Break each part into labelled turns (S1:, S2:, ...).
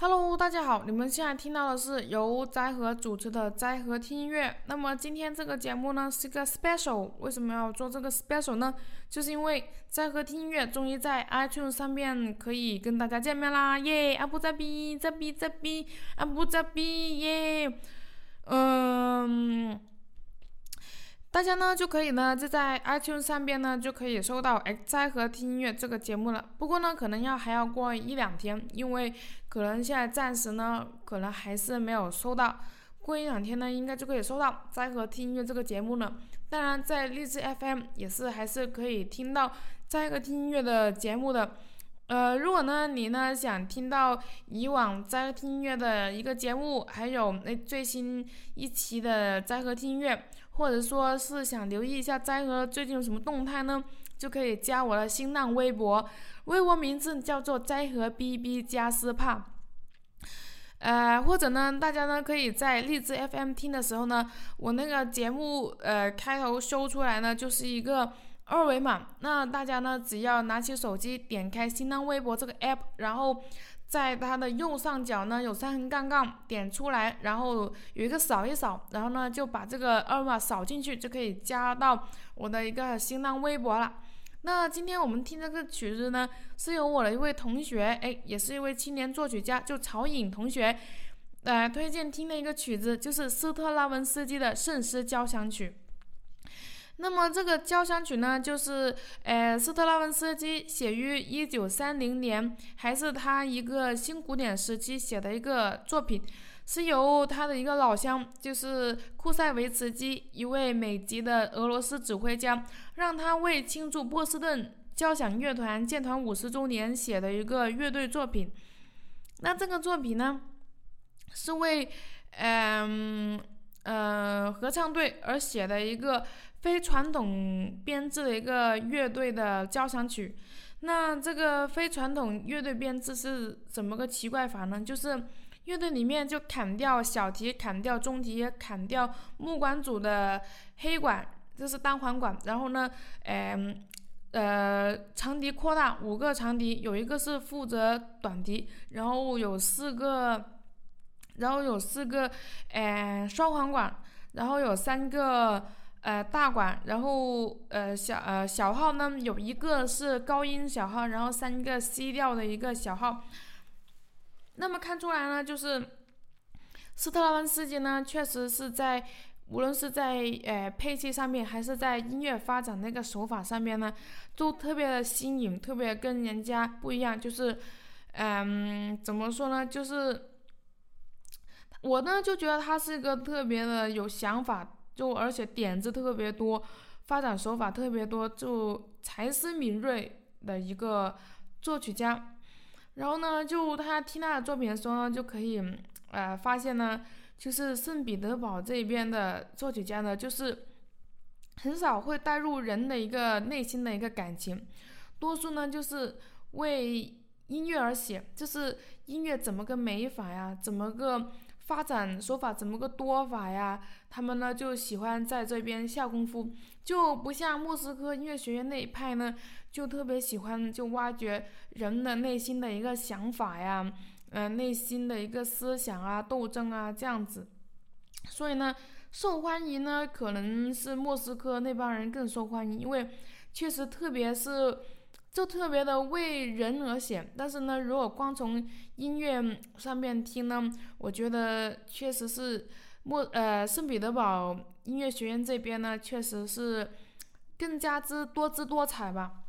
S1: Hello，大家好，你们现在听到的是由斋和主持的斋和听音乐。那么今天这个节目呢是一个 special，为什么要做这个 special 呢？就是因为斋和听音乐终于在 iTunes 上面可以跟大家见面啦，耶！阿布扎比，扎比扎比，阿布扎比，耶！嗯。大家呢就可以呢就在 iTunes 上边呢就可以收到《X 在和听音乐》这个节目了。不过呢，可能要还要过一两天，因为可能现在暂时呢可能还是没有收到。过一两天呢，应该就可以收到《在和听音乐》这个节目了。当然，在荔枝 FM 也是还是可以听到《在和听音乐》的节目的。呃，如果呢你呢想听到以往在和听音乐的一个节目，还有那最新一期的在和听音乐。或者说是想留意一下斋和最近有什么动态呢？就可以加我的新浪微博，微博名字叫做斋和 BB 加斯帕。呃，或者呢，大家呢可以在荔枝 FM 听的时候呢，我那个节目呃开头修出来呢就是一个二维码，那大家呢只要拿起手机点开新浪微博这个 app，然后。在它的右上角呢，有三横杠杠，点出来，然后有一个扫一扫，然后呢就把这个二维码扫进去，就可以加到我的一个新浪微博了。那今天我们听这个曲子呢，是由我的一位同学，哎，也是一位青年作曲家，就曹颖同学，呃推荐听的一个曲子，就是斯特拉文斯基的《圣诗交响曲》。那么这个交响曲呢，就是呃斯特拉文斯基写于一九三零年，还是他一个新古典时期写的一个作品，是由他的一个老乡，就是库塞维茨基，一位美籍的俄罗斯指挥家，让他为庆祝波士顿交响乐团建团五十周年写的一个乐队作品。那这个作品呢，是为嗯呃合唱队而写的一个。非传统编制的一个乐队的交响曲，那这个非传统乐队编制是怎么个奇怪法呢？就是乐队里面就砍掉小提，砍掉中提，砍掉木管组的黑管，这是单簧管。然后呢，嗯，呃，长笛扩大五个长笛，有一个是负责短笛，然后有四个，然后有四个，呃，双簧管，然后有三个。呃，大管，然后呃小呃小号呢，有一个是高音小号，然后三个 C 调的一个小号。那么看出来呢，就是斯特拉文斯基呢，确实是在无论是在呃配器上面，还是在音乐发展那个手法上面呢，都特别的新颖，特别跟人家不一样。就是嗯，怎么说呢？就是我呢就觉得他是一个特别的有想法。就而且点子特别多，发展手法特别多，就才思敏锐的一个作曲家。然后呢，就他听他的作品的时候呢，就可以呃发现呢，就是圣彼得堡这边的作曲家呢，就是很少会带入人的一个内心的一个感情，多数呢就是为音乐而写，就是音乐怎么个美法呀，怎么个。发展手法怎么个多法呀？他们呢就喜欢在这边下功夫，就不像莫斯科音乐学院那一派呢，就特别喜欢就挖掘人的内心的一个想法呀，呃，内心的一个思想啊、斗争啊这样子。所以呢，受欢迎呢可能是莫斯科那帮人更受欢迎，因为确实特别是。就特别的为人而写，但是呢，如果光从音乐上面听呢，我觉得确实是莫呃圣彼得堡音乐学院这边呢，确实是更加之多姿多彩吧。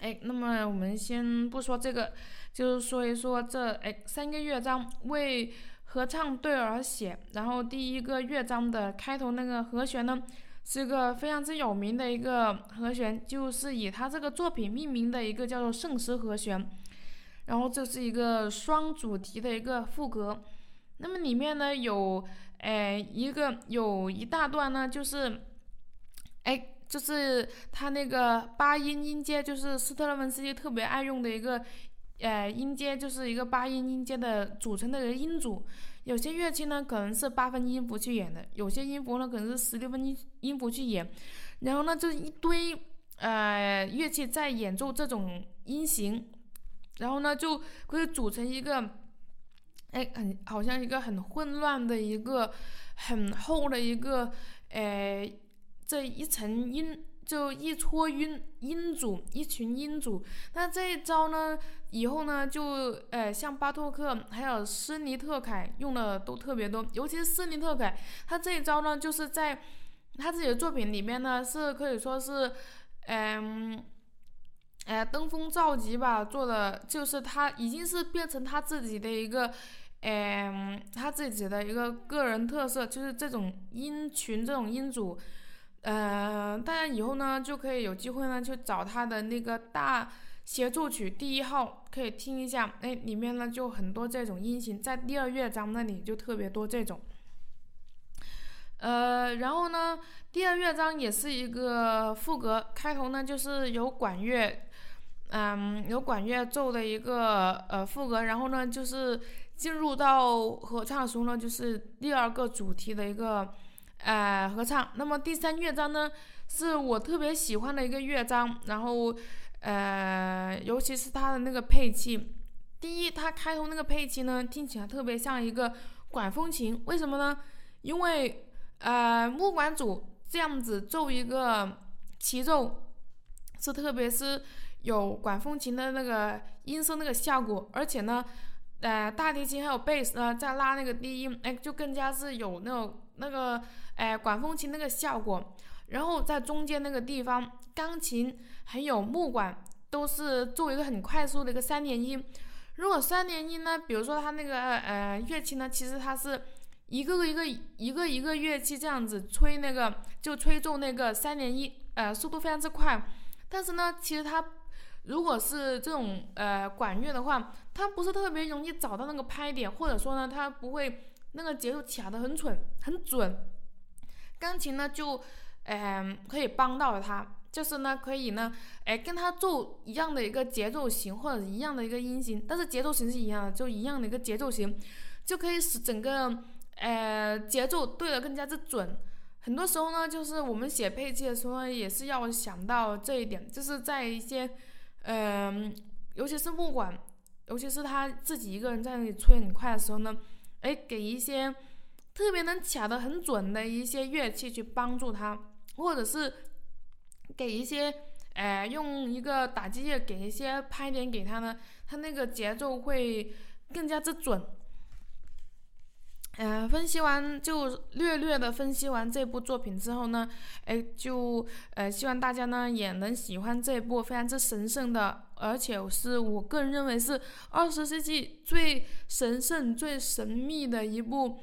S1: 哎，那么我们先不说这个，就是说一说这哎三个乐章为合唱队而写，然后第一个乐章的开头那个和弦呢。是一个非常之有名的一个和弦，就是以他这个作品命名的一个叫做圣诗和弦。然后这是一个双主题的一个副歌。那么里面呢有，哎，一个有一大段呢，就是，哎，就是他那个八音音阶，就是斯特拉文斯基特别爱用的一个，呃，音阶，就是一个八音音阶的组成的一个音组。有些乐器呢可能是八分音符去演的，有些音符呢可能是十六分音音符去演，然后呢就一堆呃乐器在演奏这种音型，然后呢就会组成一个哎，很好像一个很混乱的一个很厚的一个，呃，这一层音就一撮晕音组，一群音组。那这一招呢，以后呢就，呃，像巴托克还有施尼特凯用的都特别多，尤其是施尼特凯，他这一招呢就是在他自己的作品里面呢是可以说是，嗯。哎，登峰造极吧，做的就是他已经是变成他自己的一个，嗯，他自己的一个个人特色，就是这种音群，这种音组，呃，大家以后呢就可以有机会呢去找他的那个大协奏曲第一号，可以听一下，哎，里面呢就很多这种音型，在第二乐章那里就特别多这种，呃，然后呢，第二乐章也是一个副歌，开头呢就是有管乐。嗯，有管乐奏的一个呃副歌，然后呢，就是进入到合唱的时候呢，就是第二个主题的一个呃合唱。那么第三乐章呢，是我特别喜欢的一个乐章，然后呃，尤其是它的那个配器。第一，它开头那个配器呢，听起来特别像一个管风琴，为什么呢？因为呃，木管组这样子奏一个齐奏，是特别是。有管风琴的那个音色那个效果，而且呢，呃，大提琴还有贝斯呢，在拉那个低音，哎，就更加是有那种那个，哎，管风琴那个效果。然后在中间那个地方，钢琴还有木管都是做一个很快速的一个三连音。如果三连音呢，比如说它那个呃乐器呢，其实它是一个个一个一个一个乐器这样子吹那个，就吹奏那个三连音，呃，速度非常之快。但是呢，其实它如果是这种呃管乐的话，它不是特别容易找到那个拍点，或者说呢，它不会那个节奏卡得很准很准。钢琴呢就，嗯，可以帮到了他，就是呢可以呢，哎，跟他奏一样的一个节奏型或者一样的一个音型，但是节奏型是一样的，就一样的一个节奏型，就可以使整个呃节奏对的更加之准。很多时候呢，就是我们写配器的时候也是要想到这一点，就是在一些。嗯，尤其是木管，尤其是他自己一个人在那里吹很快的时候呢，哎，给一些特别能卡得很准的一些乐器去帮助他，或者是给一些，哎，用一个打击乐给一些拍点给他呢，他那个节奏会更加之准。呃，分析完就略略的分析完这部作品之后呢，哎，就呃希望大家呢也能喜欢这部非常之神圣的，而且是我个人认为是二十世纪最神圣、最神秘的一部，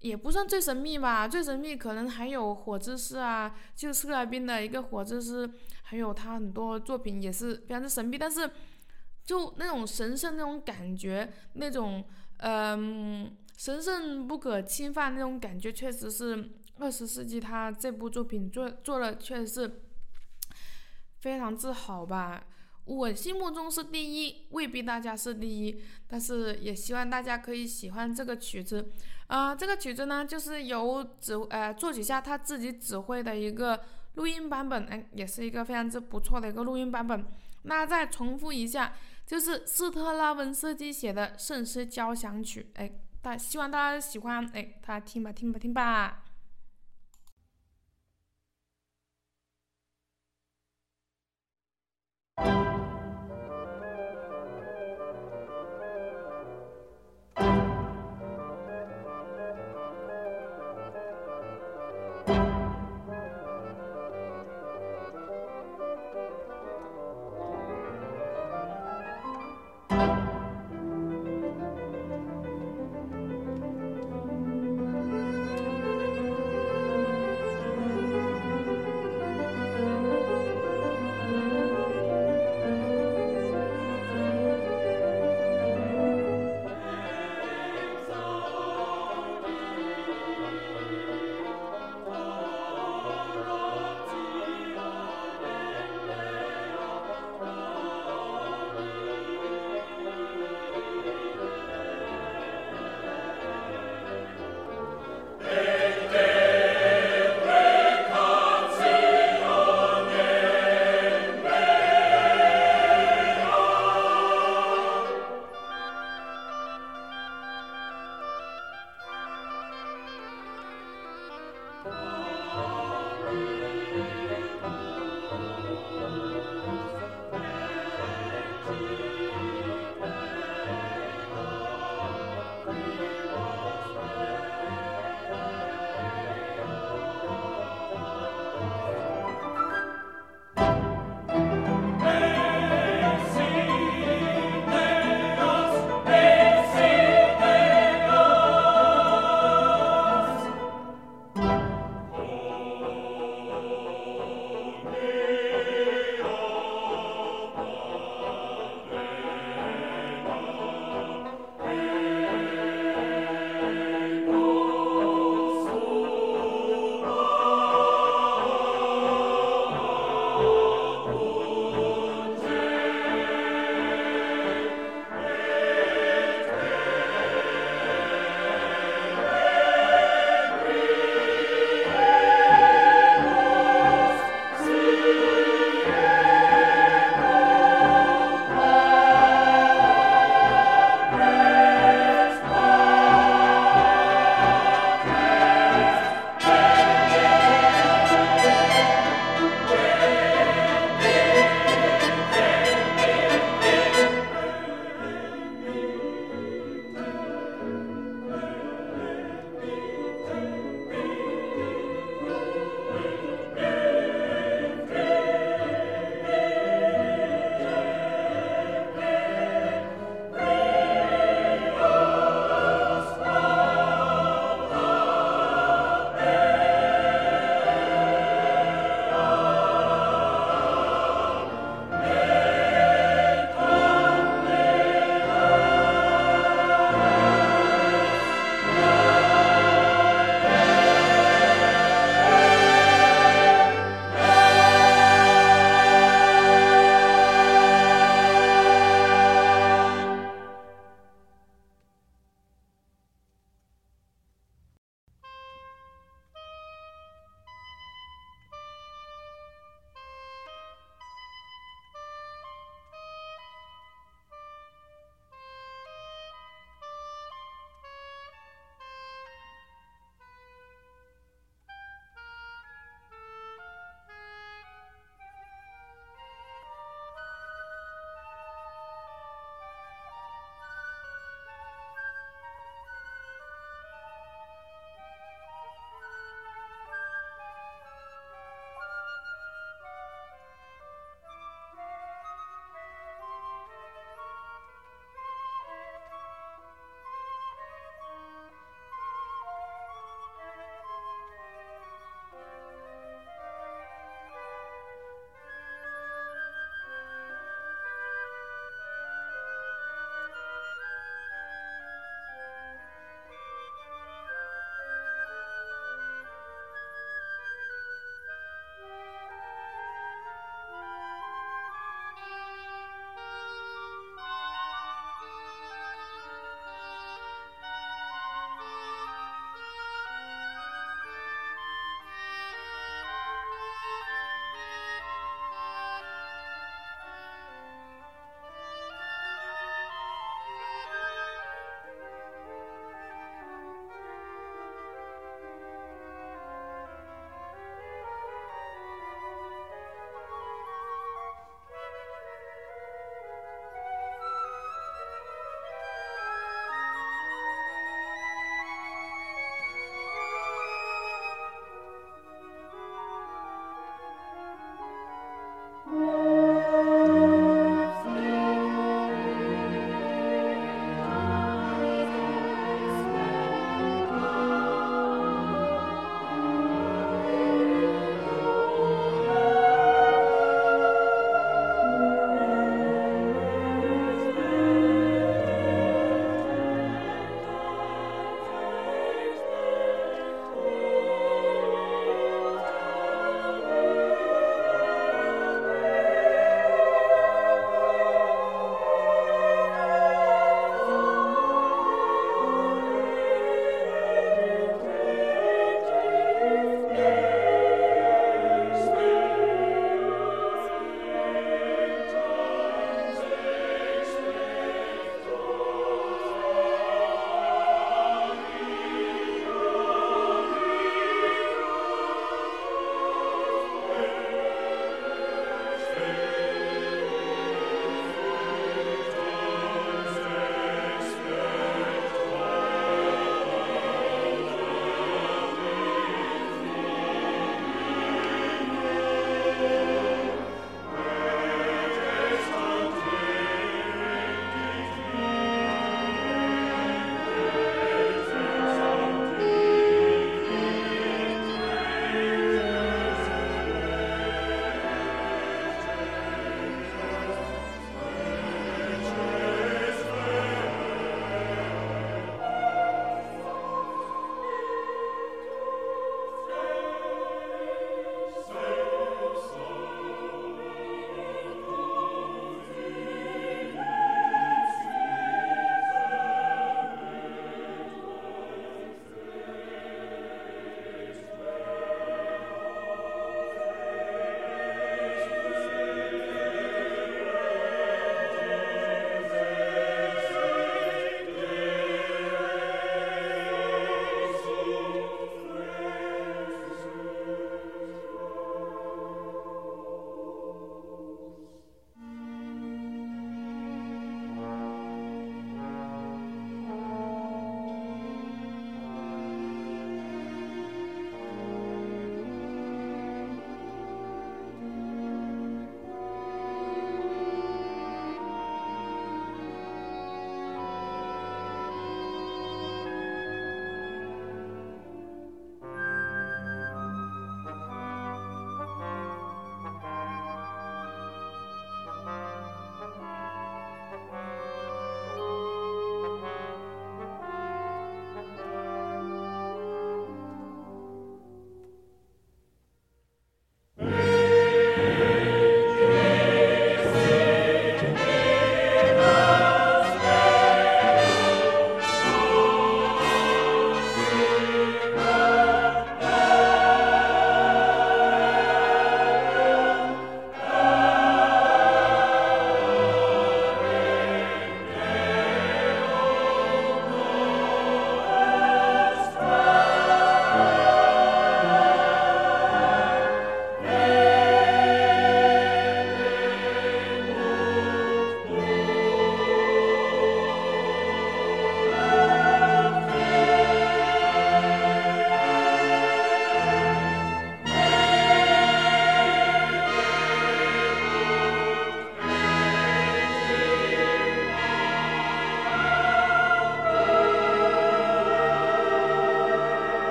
S1: 也不算最神秘吧，最神秘可能还有火之诗啊，就斯莱宾的一个火之诗，还有他很多作品也是非常之神秘，但是就那种神圣那种感觉，那种嗯。神圣不可侵犯那种感觉，确实是二十世纪他这部作品做做的确实是非常之好吧。我心目中是第一，未必大家是第一，但是也希望大家可以喜欢这个曲子。啊，这个曲子呢，就是由指呃作曲家他自己指挥的一个录音版本，哎，也是一个非常之不错的一个录音版本。那再重复一下，就是斯特拉文斯基写的圣诗交响曲，哎。但希望大家喜欢哎大家听吧听吧听吧。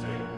S2: Take